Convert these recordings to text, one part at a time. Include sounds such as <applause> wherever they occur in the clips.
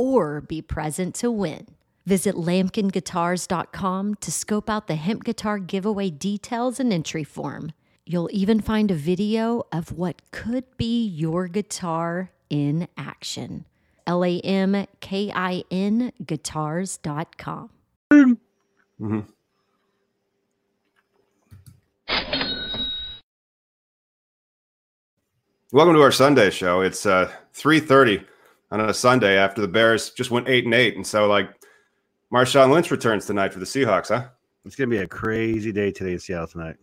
or be present to win. Visit lamkinguitars.com to scope out the hemp guitar giveaway details and entry form. You'll even find a video of what could be your guitar in action. L A M K I N guitars.com. Mm-hmm. Welcome to our Sunday show. It's uh, three thirty on a Sunday after the Bears just went eight and eight, and so like Marshawn Lynch returns tonight for the Seahawks, huh? It's gonna be a crazy day today in Seattle tonight.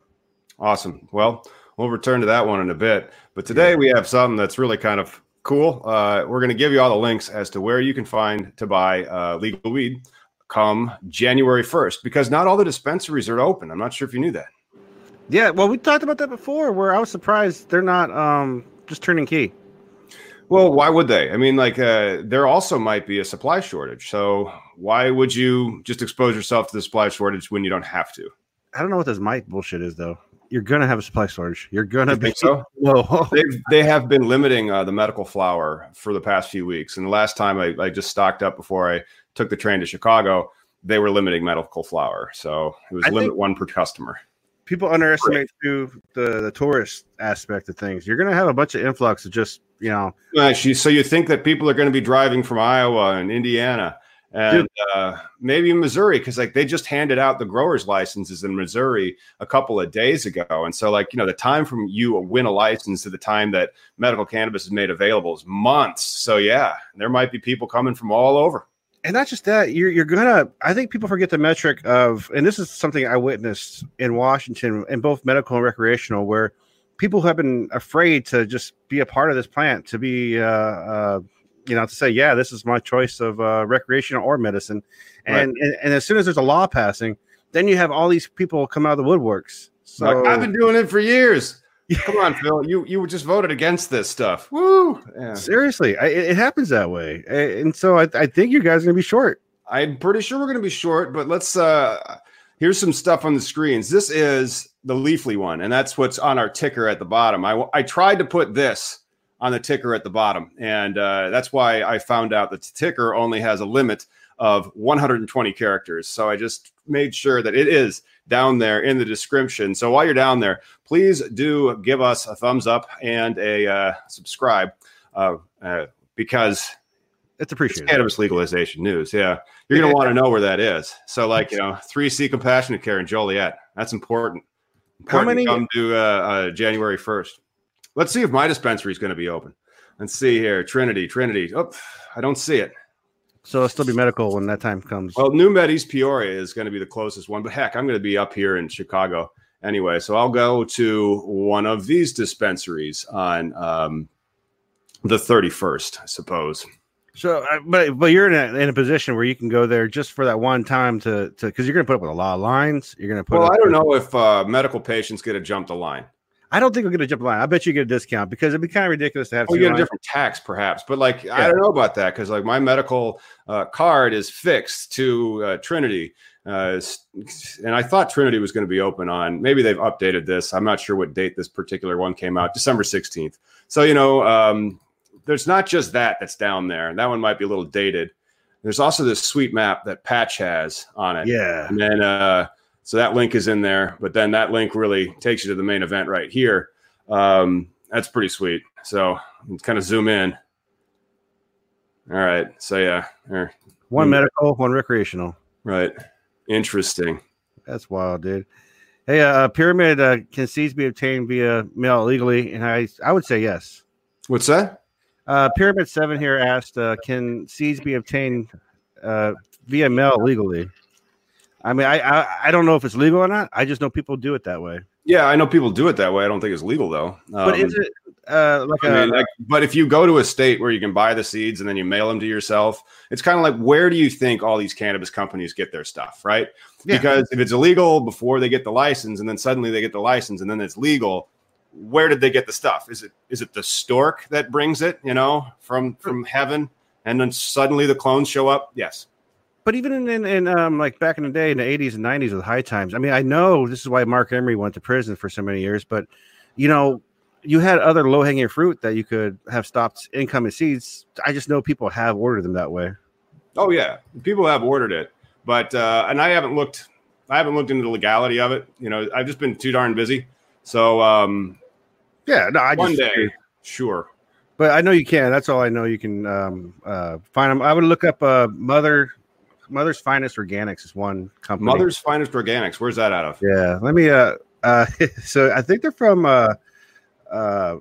Awesome. Well, we'll return to that one in a bit, but today we have something that's really kind of cool. Uh, we're going to give you all the links as to where you can find to buy uh, legal weed come January 1st because not all the dispensaries are open. I'm not sure if you knew that. Yeah, well, we talked about that before where I was surprised they're not um, just turning key. Well, why would they? I mean, like, uh, there also might be a supply shortage. So why would you just expose yourself to the supply shortage when you don't have to? I don't know what this mic bullshit is, though. You're gonna have a supply shortage. You're gonna You be so? <laughs> no. They've, they have been limiting uh, the medical flour for the past few weeks. And the last time I, I just stocked up before I took the train to Chicago, they were limiting medical flour. So it was I limit one per customer. People underestimate too the the tourist aspect of things. You're gonna have a bunch of influx of just you know Actually, so you think that people are going to be driving from Iowa and Indiana and uh, maybe Missouri because like they just handed out the growers licenses in Missouri a couple of days ago, and so like you know the time from you win a license to the time that medical cannabis is made available is months. So yeah, there might be people coming from all over. and not just that you're you're gonna i think people forget the metric of and this is something i witnessed in washington in both medical and recreational where people who have been afraid to just be a part of this plant to be uh, uh you know to say yeah this is my choice of uh recreational or medicine and, and and as soon as there's a law passing then you have all these people come out of the woodworks so like, I've been doing it for years. <laughs> Come on, Phil. You you just voted against this stuff. Woo! Yeah. seriously I, it happens that way and so i, I think you guys are gonna be short I'm pretty sure we're going to be short, but let's. uh Here's some stuff on the screens. This is the Leafly one, and that's what's on our ticker at the bottom. I I tried to put this on the ticker at the bottom, and uh, that's why I found out that the ticker only has a limit of 120 characters. So I just made sure that it is down there in the description. So while you're down there, please do give us a thumbs up and a uh, subscribe uh, uh, because it's it's appreciated cannabis legalization news. Yeah. You're going to want to know where that is. So, like, you know, 3C Compassionate Care in Joliet. That's important. How many- Come to uh, uh, January 1st. Let's see if my dispensary is going to be open. Let's see here. Trinity, Trinity. Oh, I don't see it. so it'll still be medical when that time comes Well, NuMed East Peoria is going to be the closest one, but heck, I'm going to be up here in Chicago anyway. So I'll go to one of these dispensaries on um, the 31st, I suppose. So, uh, but but you're in a, in a position where you can go there just for that one time to to because you're going to put up with a lot of lines. You're going to put. Well, I don't know if uh, medical patients get to jump the line. I don't think we're going to jump the line. I bet you get a discount because it'd be kind of ridiculous to have. Oh, you get a different tax, perhaps, but like I don't know about that because like my medical uh, card is fixed to uh, Trinity, uh, and I thought Trinity was going to be open on. Maybe they've updated this. I'm not sure what date this particular one came out. December 16th. So you know, um, there's not just that that's down there. That one might be a little dated. There's also this sweet map that Patch has on it. Yeah, And then, uh, so that link is in there, but then that link really takes you to the main event right here. Um, that's pretty sweet. So kind of zoom in. All right. So yeah, there. one medical, one recreational. right. Interesting. That's wild, dude. Hey, uh, pyramid uh, can seeds be obtained via mail illegally? And I, I would say yes. What's that? Uh, pyramid seven here asked, uh, can seeds be obtained uh, via mail legally? I mean, I, I I don't know if it's legal or not. I just know people do it that way. Yeah, I know people do it that way. I don't think it's legal though. But Um, is it uh, like I a mean, like, but if you go to a state where you can buy the seeds and then you mail them to yourself, it's kind of like where do you think all these cannabis companies get their stuff, right? Yeah. Because if it's illegal before they get the license, and then suddenly they get the license, and then it's legal, where did they get the stuff? Is it is it the stork that brings it, you know, from from heaven, and then suddenly the clones show up? Yes. But even in, in, in um, like back in the day in the 80s and 90s with high times, I mean, I know this is why Marc Emery went to prison for so many years, but you know, you had other low hanging fruit that you could have stopped incoming seeds. I just know people have ordered them that way. Oh yeah, people have ordered it, but uh, and I haven't looked. I haven't looked into the legality of it. You know, I've just been too darn busy. So um, Yeah, no, I one just day, sure. but I know you can. That's all I know. You can um, uh, find them. I would look up uh, Mother Mother's Finest Organics is one company. Mother's Finest Organics. Where's that out of? Yeah, let me. Uh, uh, <laughs> so I think they're from uh, uh,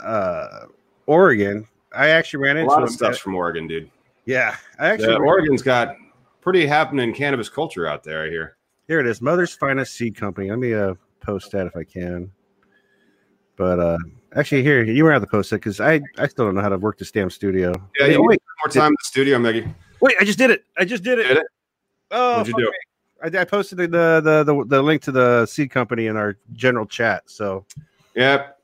uh, Oregon. I actually ran into A lot of them. stuff's from Oregon, dude. Yeah, I actually Yeah, Oregon's got pretty happening cannabis culture out there. I hear. Here it is, Mother's Finest Seed Company. Let me uh, post that if I can. But uh, actually, here you were have to post it because I I still don't know how to work this damn studio. Yeah, Hey, you wait, more time in the studio, Meggie. wait, I just did it. I just did it. Did it? Oh, What'd you do? I, I posted the, the the the link to the seed company in our general chat. So Yep,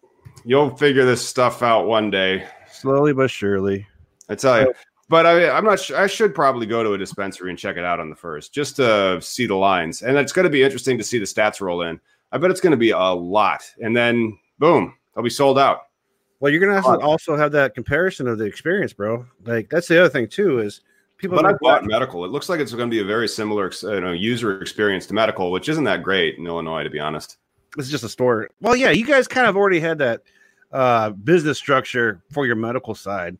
you'll figure this stuff out one day. slowly but surely. I tell you. But I, I'm not sure. I should probably go to a dispensary and check it out on the first, just to see the lines. And it's going to be interesting to see the stats roll in. I bet it's going to be a lot. And then, boom, they'll be sold out. Well, you're gonna have to also have that comparison of the experience, bro. Like that's the other thing too is people. But I bought medical. It looks like it's going to be a very similar you know, user experience to medical, which isn't that great in Illinois, to be honest. it's just a store. Well, yeah, you guys kind of already had that uh, business structure for your medical side,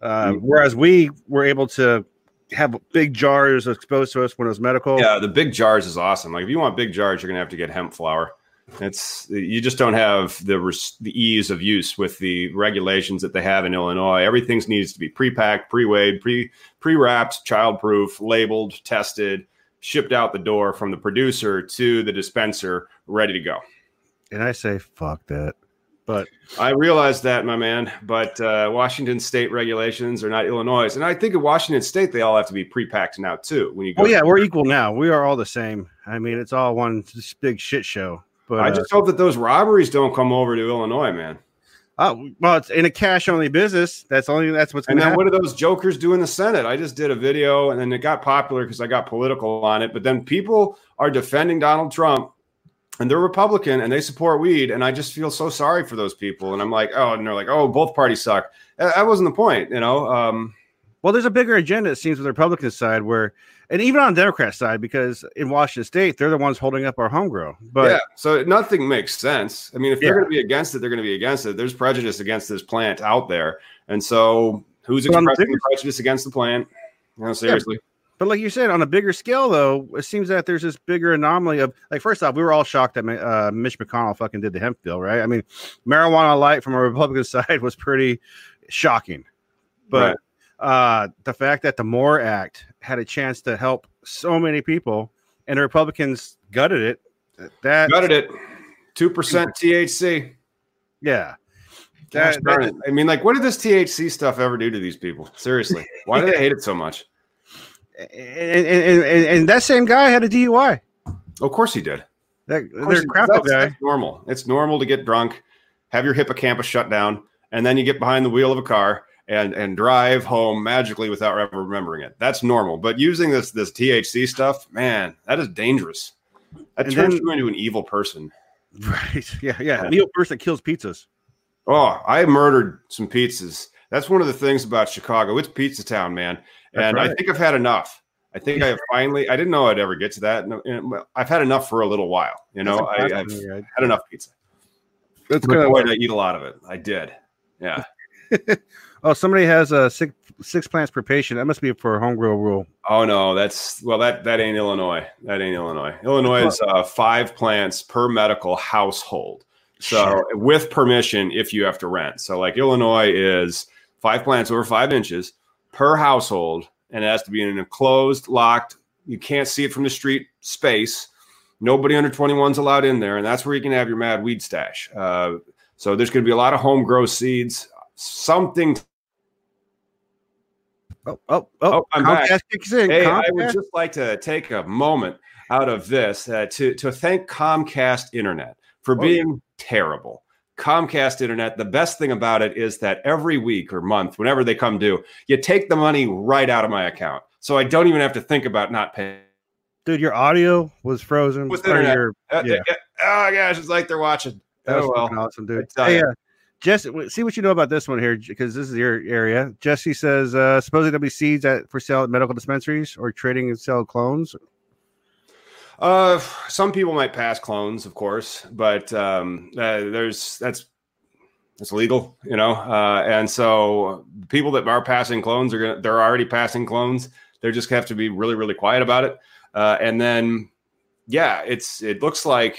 uh, Mhm. whereas we were able to have big jars exposed to us when it was medical. Yeah, the big jars is awesome. Like if you want big jars, you're to have to get hemp flour. It's you just don't have the res- the ease of use with the regulations that they have in Illinois. Everything needs to be pre-packed, pre-weighed, pre pre-wrapped, child-proof, labeled, tested, shipped out the door from the producer to the dispenser, ready to go. and I say fuck that. But I realize that, my man, but uh, Washington State regulations are not Illinois, and I think in Washington State they all have to be pre-packed now too. When you go, oh yeah, we're equal now. We are all the same. I mean, it's all one big shit show. But I uh, just hope that those robberies don't come over to Illinois, man. Oh well, it's in a cash only business. That's only that's what's And then happen. what do those jokers do in the Senate? I just did a video and then it got popular because I got political on it. But then people are defending Donald Trump and they're Republican and they support weed. And I just feel so sorry for those people. And I'm like, oh, and they're like, oh, both parties suck. That that wasn't the point, you know? Um, Well, there's a bigger agenda, it seems, with the Republican side, where, and even on the Democrat side, because in Washington State, they're the ones holding up our homegrown. But yeah. So nothing makes sense. I mean, if they're Yeah. going to be against it, they're going to be against it. There's prejudice against this plant out there. And so who's But on the expressing bigger- prejudice against the plant? You know, seriously. but like you said, on a bigger scale, though, it seems that there's this bigger anomaly of like, first off, we were all shocked that uh, Mitch McConnell fucking did the hemp bill, right? I mean, marijuana light from a Republican <laughs> side was pretty shocking, but uh, the fact that the MORE Act had a chance to help so many people and the Republicans gutted it, that Gutted it. 2% THC. yeah. Gosh That- that- it. I mean, like, what did this THC stuff ever do to these people? Seriously, why do they <laughs> hate it so much? and, and, and, and, that same guy had a DUI. Of course he did. That Of course their he- crap that's, guy. that's normal. It's normal to get drunk, have your hippocampus shut down, and then you get behind the wheel of a car and and drive home magically without ever remembering it. That's normal. But using this this THC stuff, man, that is dangerous. That And turns then- you into an evil person. <laughs> Right. Yeah. Yeah. Yeah. Neil person kills pizzas. Oh, I murdered some pizzas. That's one of the things about Chicago. It's pizza town, man. That's And I think I've had enough. I think I have finally. I didn't know I'd ever get to that. I've had enough for a little while. You know, I, I've fascinating, had enough pizza. That's kind boy, I eat a lot of it. I did. Yeah. <laughs> Oh, somebody has a six six plants per patient. That must be for home grow rule. Oh no, that's well that that ain't Illinois. That ain't Illinois. Illinois is uh, five plants per medical household. So with permission, if you have to rent. So like Illinois is five plants over five inches per household, and it has to be in an enclosed, locked. You can't see it from the street space. Nobody under 21 is allowed in there, and that's where you can have your mad weed stash. Uh, so there's going to be a lot of home grow seeds. Something Oh, oh, oh, oh I'm Comcast back. Hey, Comcast? I would just like to take a moment out of this uh, to, to thank Comcast Internet for oh, being yeah. terrible. Comcast Internet, the best thing about it is that every week or month, whenever they come due, you take the money right out of my account. So I don't even have to think about not paying. Dude, your audio was frozen. With internet. Your, uh, yeah. oh gosh, it's like they're watching. That oh well, awesome, dude. Hey, uh, Jesse, see what you know about this one here, because this is your area. Jesse says, uh, supposedly there'll be seeds at, for sale at medical dispensaries or trading and sell clones. Uh, some people might pass clones, of course, but um, uh, there's that's that's legal, you know. Uh, and so people that are passing clones are gonna they're already passing clones. They just have to be really really quiet about it. Uh, and then, yeah, it's it looks like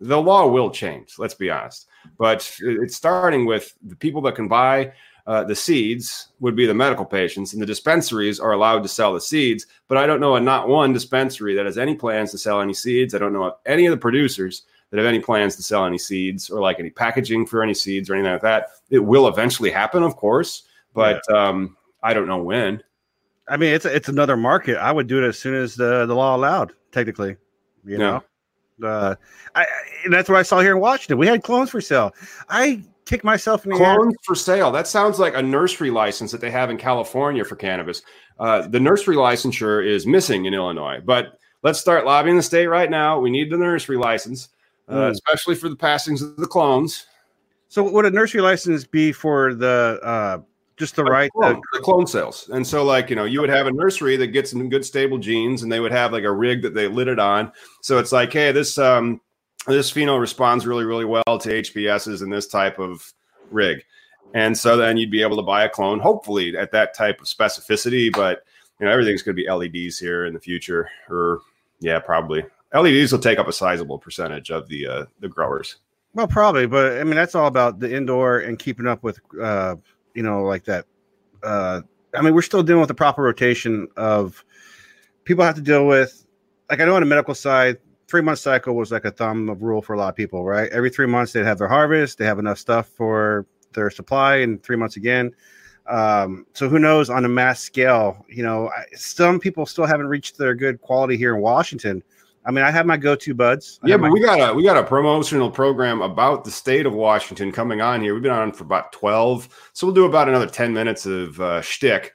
the law will change. Let's be honest, but it's starting with the people that can buy uh, the seeds would be the medical patients, and the dispensaries are allowed to sell the seeds. But I don't know a not one dispensary that has any plans to sell any seeds. I don't know of any of the producers that have any plans to sell any seeds or like any packaging for any seeds or anything like that. It will eventually happen, of course, but yeah. um, I don't know when. I mean, it's it's another market. I would do it as soon as the the law allowed. Technically, you know. Uh, I, I, that's what I saw here in Washington. We had clones for sale. I kick myself in the clones air. for sale. That sounds like a nursery license that they have in California for cannabis. Uh, the nursery licensure is missing in Illinois, but let's start lobbying the state right now. We need the nursery license, uh, mm. especially for the passings of the clones. So, would a nursery license be for the uh, just the right clone, the clone sales? And so, like you know, you would have a nursery that gets some good stable genes, and they would have like a rig that they lit it on. So it's like, hey, this um, this pheno responds really, really well to HPSs and this type of rig. And so then you'd be able to buy a clone, hopefully at that type of specificity. But you know, everything's going to be LEDs here in the future, or yeah, probably LEDs will take up a sizable percentage of the uh, the growers. Well, probably, but I mean that's all about the indoor and keeping up with, uh, you know, like that. Uh, I mean, we're still dealing with the proper rotation of people have to deal with. Like I know on the medical side, three month cycle was like a thumb of rule for a lot of people, right? Every three months they'd have their harvest, they have enough stuff for their supply, and three months again. Um, so who knows on a mass scale? You know, some people still haven't reached their good quality here in Washington. I mean, I have my go-to buds. I yeah, but we got a we got a promotional program about the state of Washington coming on here. We've been on for about twelve, so we'll do about another ten minutes of uh, shtick.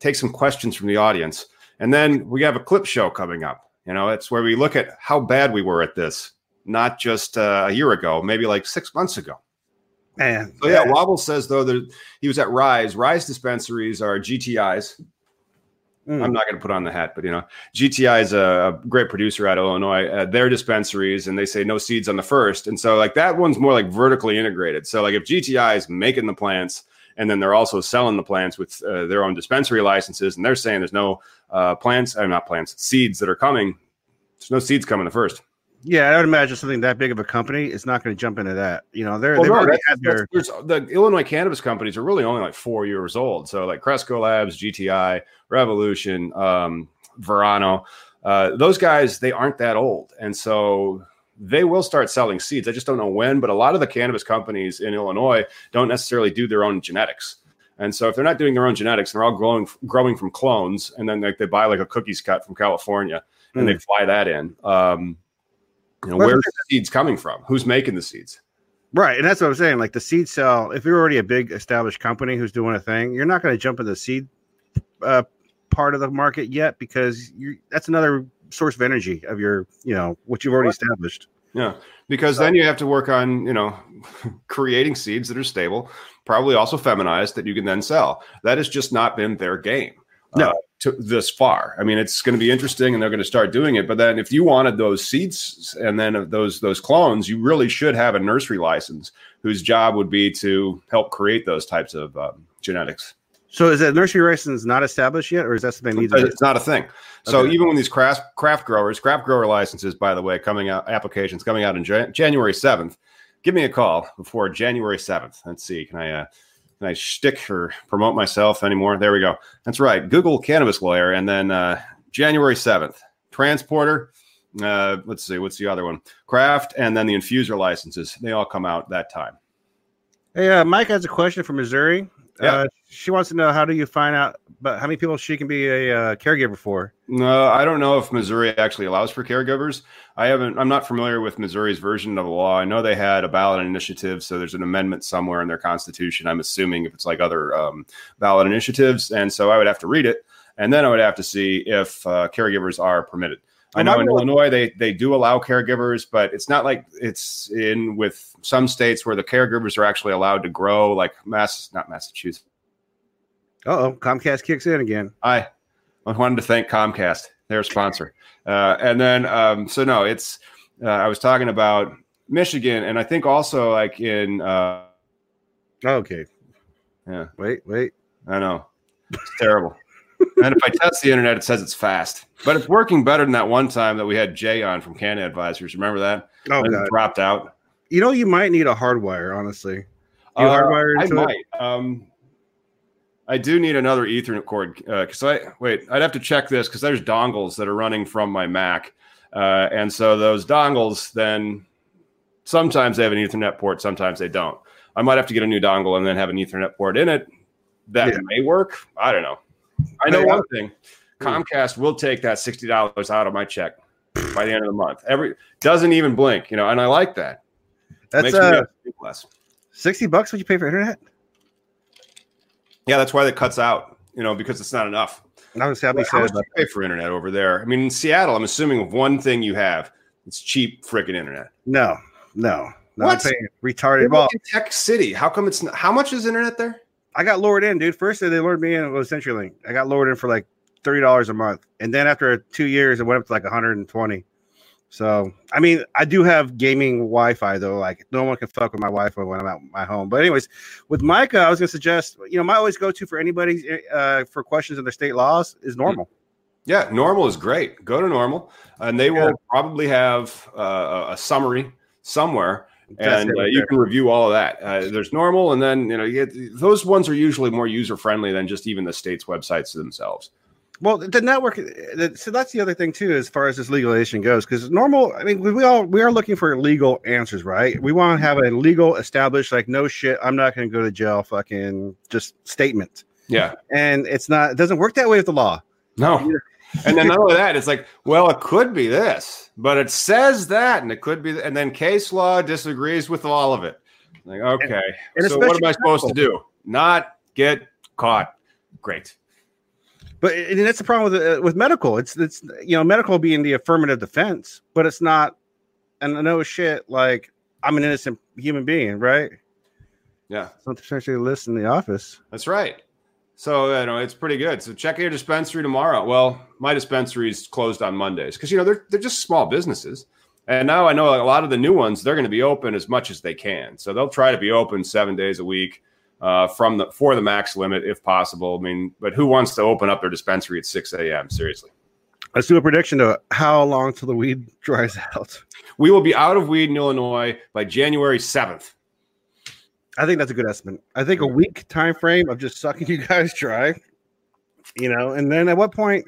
Take some questions from the audience, and then we have a clip show coming up. You know, it's where we look at how bad we were at this, not just uh, a year ago, maybe like six months ago. Man, so yeah, Wobble says though that he was at Rise. Rise dispensaries are GTIs. Mm. I'm not going to put on the hat, but you know, GTI is a, a great producer out of Illinois. Uh, their dispensaries, and they say no seeds on the first, and so like that one's more like vertically integrated. So like if GTI is making the plants, and then they're also selling the plants with uh, their own dispensary licenses, and they're saying there's no uh, plants, uh, not plants, seeds that are coming. There's no seeds coming the first. Yeah, I would imagine something that big of a company is not going to jump into that. You know, they're well, no, that's, their... the Illinois cannabis companies are really only like four years old. So like Cresco Labs, GTI, Revolution, um, Verano, uh, those guys they aren't that old, and so they will start selling seeds. I just don't know when, but a lot of the cannabis companies in Illinois don't necessarily do their own genetics. And so if they're not doing their own genetics, they're all growing growing from clones, and then like they buy like a cookies cut from California and mm. they fly that in. Um, you know, where's the seeds coming from? Who's making the seeds? Right, and that's what I'm saying. Like the seed cell, if you're already a big established company who's doing a thing, you're not going to jump in the seed uh, part of the market yet because you that's another source of energy of your, you know, what you've already established. Yeah, because so, then you have to work on, you know, <laughs> creating seeds that are stable, probably also feminized that you can then sell. That has just not been their game. No. Uh, to this far. I mean, it's going to be interesting, and they're going to start doing it. But then, if you wanted those seeds and then those those clones, you really should have a nursery license whose job would be to help create those types of um, genetics. So is that nursery license not established yet, or is that something needs? It's not a thing. So Okay. even when these craft craft growers, craft grower licenses, by the way, coming out applications coming out in Jan- January seventh, give me a call before January seventh. Let's see, can I uh, I shtick or promote myself anymore? There we go. That's right. Google cannabis lawyer, and then uh, January seventh, transporter. Uh, let's see, what's the other one? Craft, and then the infuser licenses. They all come out that time. Hey, uh, Mike has a question from Missouri. Yeah. Uh, she wants to know how do you find out but how many people she can be a uh, caregiver for? No, I don't know if Missouri actually allows for caregivers. I haven't. I'm not familiar with Missouri's version of the law. I know they had a ballot initiative, so there's an amendment somewhere in their constitution. I'm assuming if it's like other um, ballot initiatives, and so I would have to read it, and then I would have to see if uh, caregivers are permitted. I know in Illinois they they do allow caregivers, but it's not like it's in with some states where the caregivers are actually allowed to grow, like Mass, not Massachusetts. Uh oh, Comcast kicks in again. I I wanted to thank Comcast, their sponsor. Uh, and then, um, so no, it's, uh, I was talking about Michigan, and I think also like in, uh, Okay. yeah, Wait, wait. I know, it's terrible. And if I test the internet, it says it's fast, but it's working better than that one time that we had Jay on from Canna Advisors. Remember that? Oh god. dropped out. You know, you might need a hardwire. Honestly, you Uh, hardwire I into it? Um, I do need another Ethernet cord because I wait. I'd have to check this because there's dongles that are running from my Mac, uh, and so those dongles then sometimes they have an Ethernet port, sometimes they don't. I might have to get a new dongle and then have an Ethernet port in it. That Yeah. may work. I don't know. I know one thing: Hmm. Comcast will take that sixty dollars out of my check by the end of the month. Every doesn't even blink, you know, and I like that. That's uh, less. sixty bucks. What you pay for internet? Yeah, that's why that cuts out, you know, because it's not enough. I was happy How much do you pay for internet over there? I mean, in Seattle, I'm assuming one thing you have, it's cheap freaking internet. no, no, no. What? I'm paying retarded. Well, Tech City. How come it's not, how much is internet there? I got lured in, dude. First, they lured me in. It was CenturyLink. I got lured in for like thirty dollars a month, and then after two years, it went up to like one hundred and twenty. So, I mean, I do have gaming Wi-Fi though. Like, no one can fuck with my Wi-Fi when I'm at my home. But anyways, with Micah, I was gonna suggest, you know, my always go to for anybody uh, for questions of their state laws is NORML. Yeah, NORML is great. Go to NORML, and they will probably have uh, a- summary somewhere, and uh, you can review all of that. Uh, there's NORML, and then you know you get, those ones are usually more user friendly than just even the state's websites themselves. Well, the network. the- So that's the other thing too, as far as this legalization goes. Because normal, I mean, we, we all we are looking for legal answers, right? We want to have a legal, established, like no shit, I'm not going to go to jail, fucking just statement. Yeah, And it's not. It doesn't work that way with the law. no. And then not of that, it's like, well, it could be this, but it says that, and it could be, and then case law disagrees with all of it. Like, okay, and so what am I supposed to do? Not get caught? Great. But and that's the problem with uh, with medical. It's it's you know medical being the affirmative defense, but it's not. And I know shit like I'm an innocent human being, right? Yeah, Something essentially list in the office. that's right. So you know, it's pretty good. So check your dispensary tomorrow. Well, my dispensary is closed on Mondays because you know they're they're just small businesses. And now I know a lot of the new ones they're going to be open as much as they can. So they'll try to be open seven days a week uh, from the for the max limit if possible. I mean, but who wants to open up their dispensary at six a.m. Seriously, Let's do a prediction to how long till the weed dries <laughs> out. we will be out of weed in Illinois by January seventh. I think that's a good estimate. I think a week time frame of just sucking you <laughs> guys dry, you know, and then at what point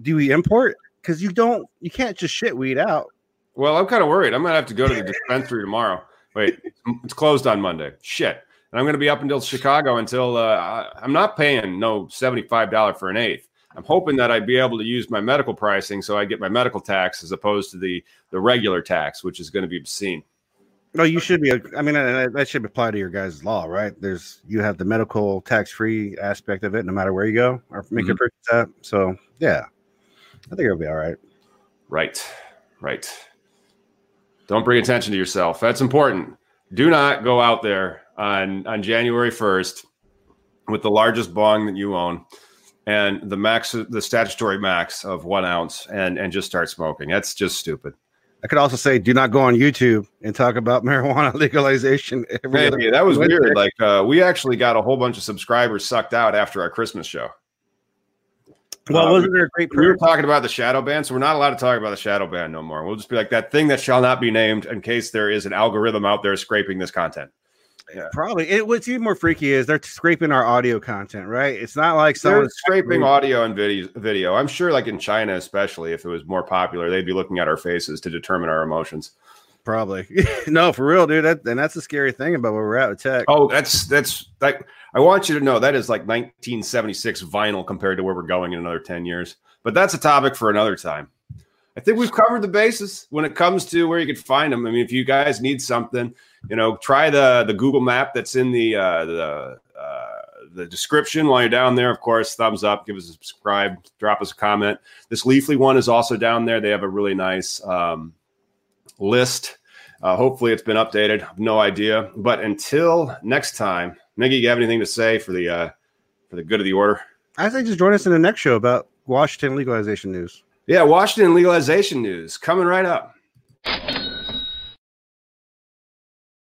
do we import? Because you don't, you can't just shit weed out. Well, I'm kind of worried. I'm gonna have to go to the <laughs> dispensary tomorrow. Wait, it's closed on Monday. Shit. And I'm gonna be up until Chicago until uh, I'm not paying no seventy-five dollar for an eighth. I'm hoping that I'd be able to use my medical pricing so I get my medical tax as opposed to the the regular tax, which is going to be obscene. No, you should be. I mean, that should apply to your guys' law, right? There's you have the medical tax free aspect of it, no matter where you go or make your mm-hmm. purchase at. So yeah, I think it'll be all right. Right, right. Don't bring attention to yourself. That's important. Do not go out there on on January first with the largest bong that you own and the max, the statutory max of one ounce, and and just start smoking. That's just stupid. I could also say, do not go on YouTube and talk about <laughs> marijuana legalization. Hey, that was weird. Like, uh, we actually got a whole bunch of subscribers sucked out after our Christmas show. Well, Uh, wasn't there a great? We were talking about the shadow ban, so we're not allowed to talk about the shadow ban no more. We'll just be like that thing that shall not be named in case there is an algorithm out there scraping this content. Probably. It, what's even more freaky is they're scraping our audio content, right? It's not like They're someone's scraping audio and video. Video. I'm sure, like in China, especially if it was more popular, they'd be looking at our faces to determine our emotions. Probably. <laughs> no, for real, dude. That and that's the scary thing about where we're at with tech. Oh, that's that's like I want you to know that is like 1976 vinyl compared to where we're going in another 10 years. But that's a topic for another time. I think we've covered the bases when it comes to where you could find them. I mean, if you guys need something, you know, try the the Google map that's in the uh, the uh, the description while you're down there. Of course, thumbs up, give us a subscribe, drop us a comment. This Leafly one is also down there. They have a really nice um, list. Uh, hopefully, it's been updated. No idea. But until next time, Niggy, you have anything to say for the uh, for the good of the order? I think just join us in the next show about Washington legalization news. Yeah, Washington legalization news coming right up.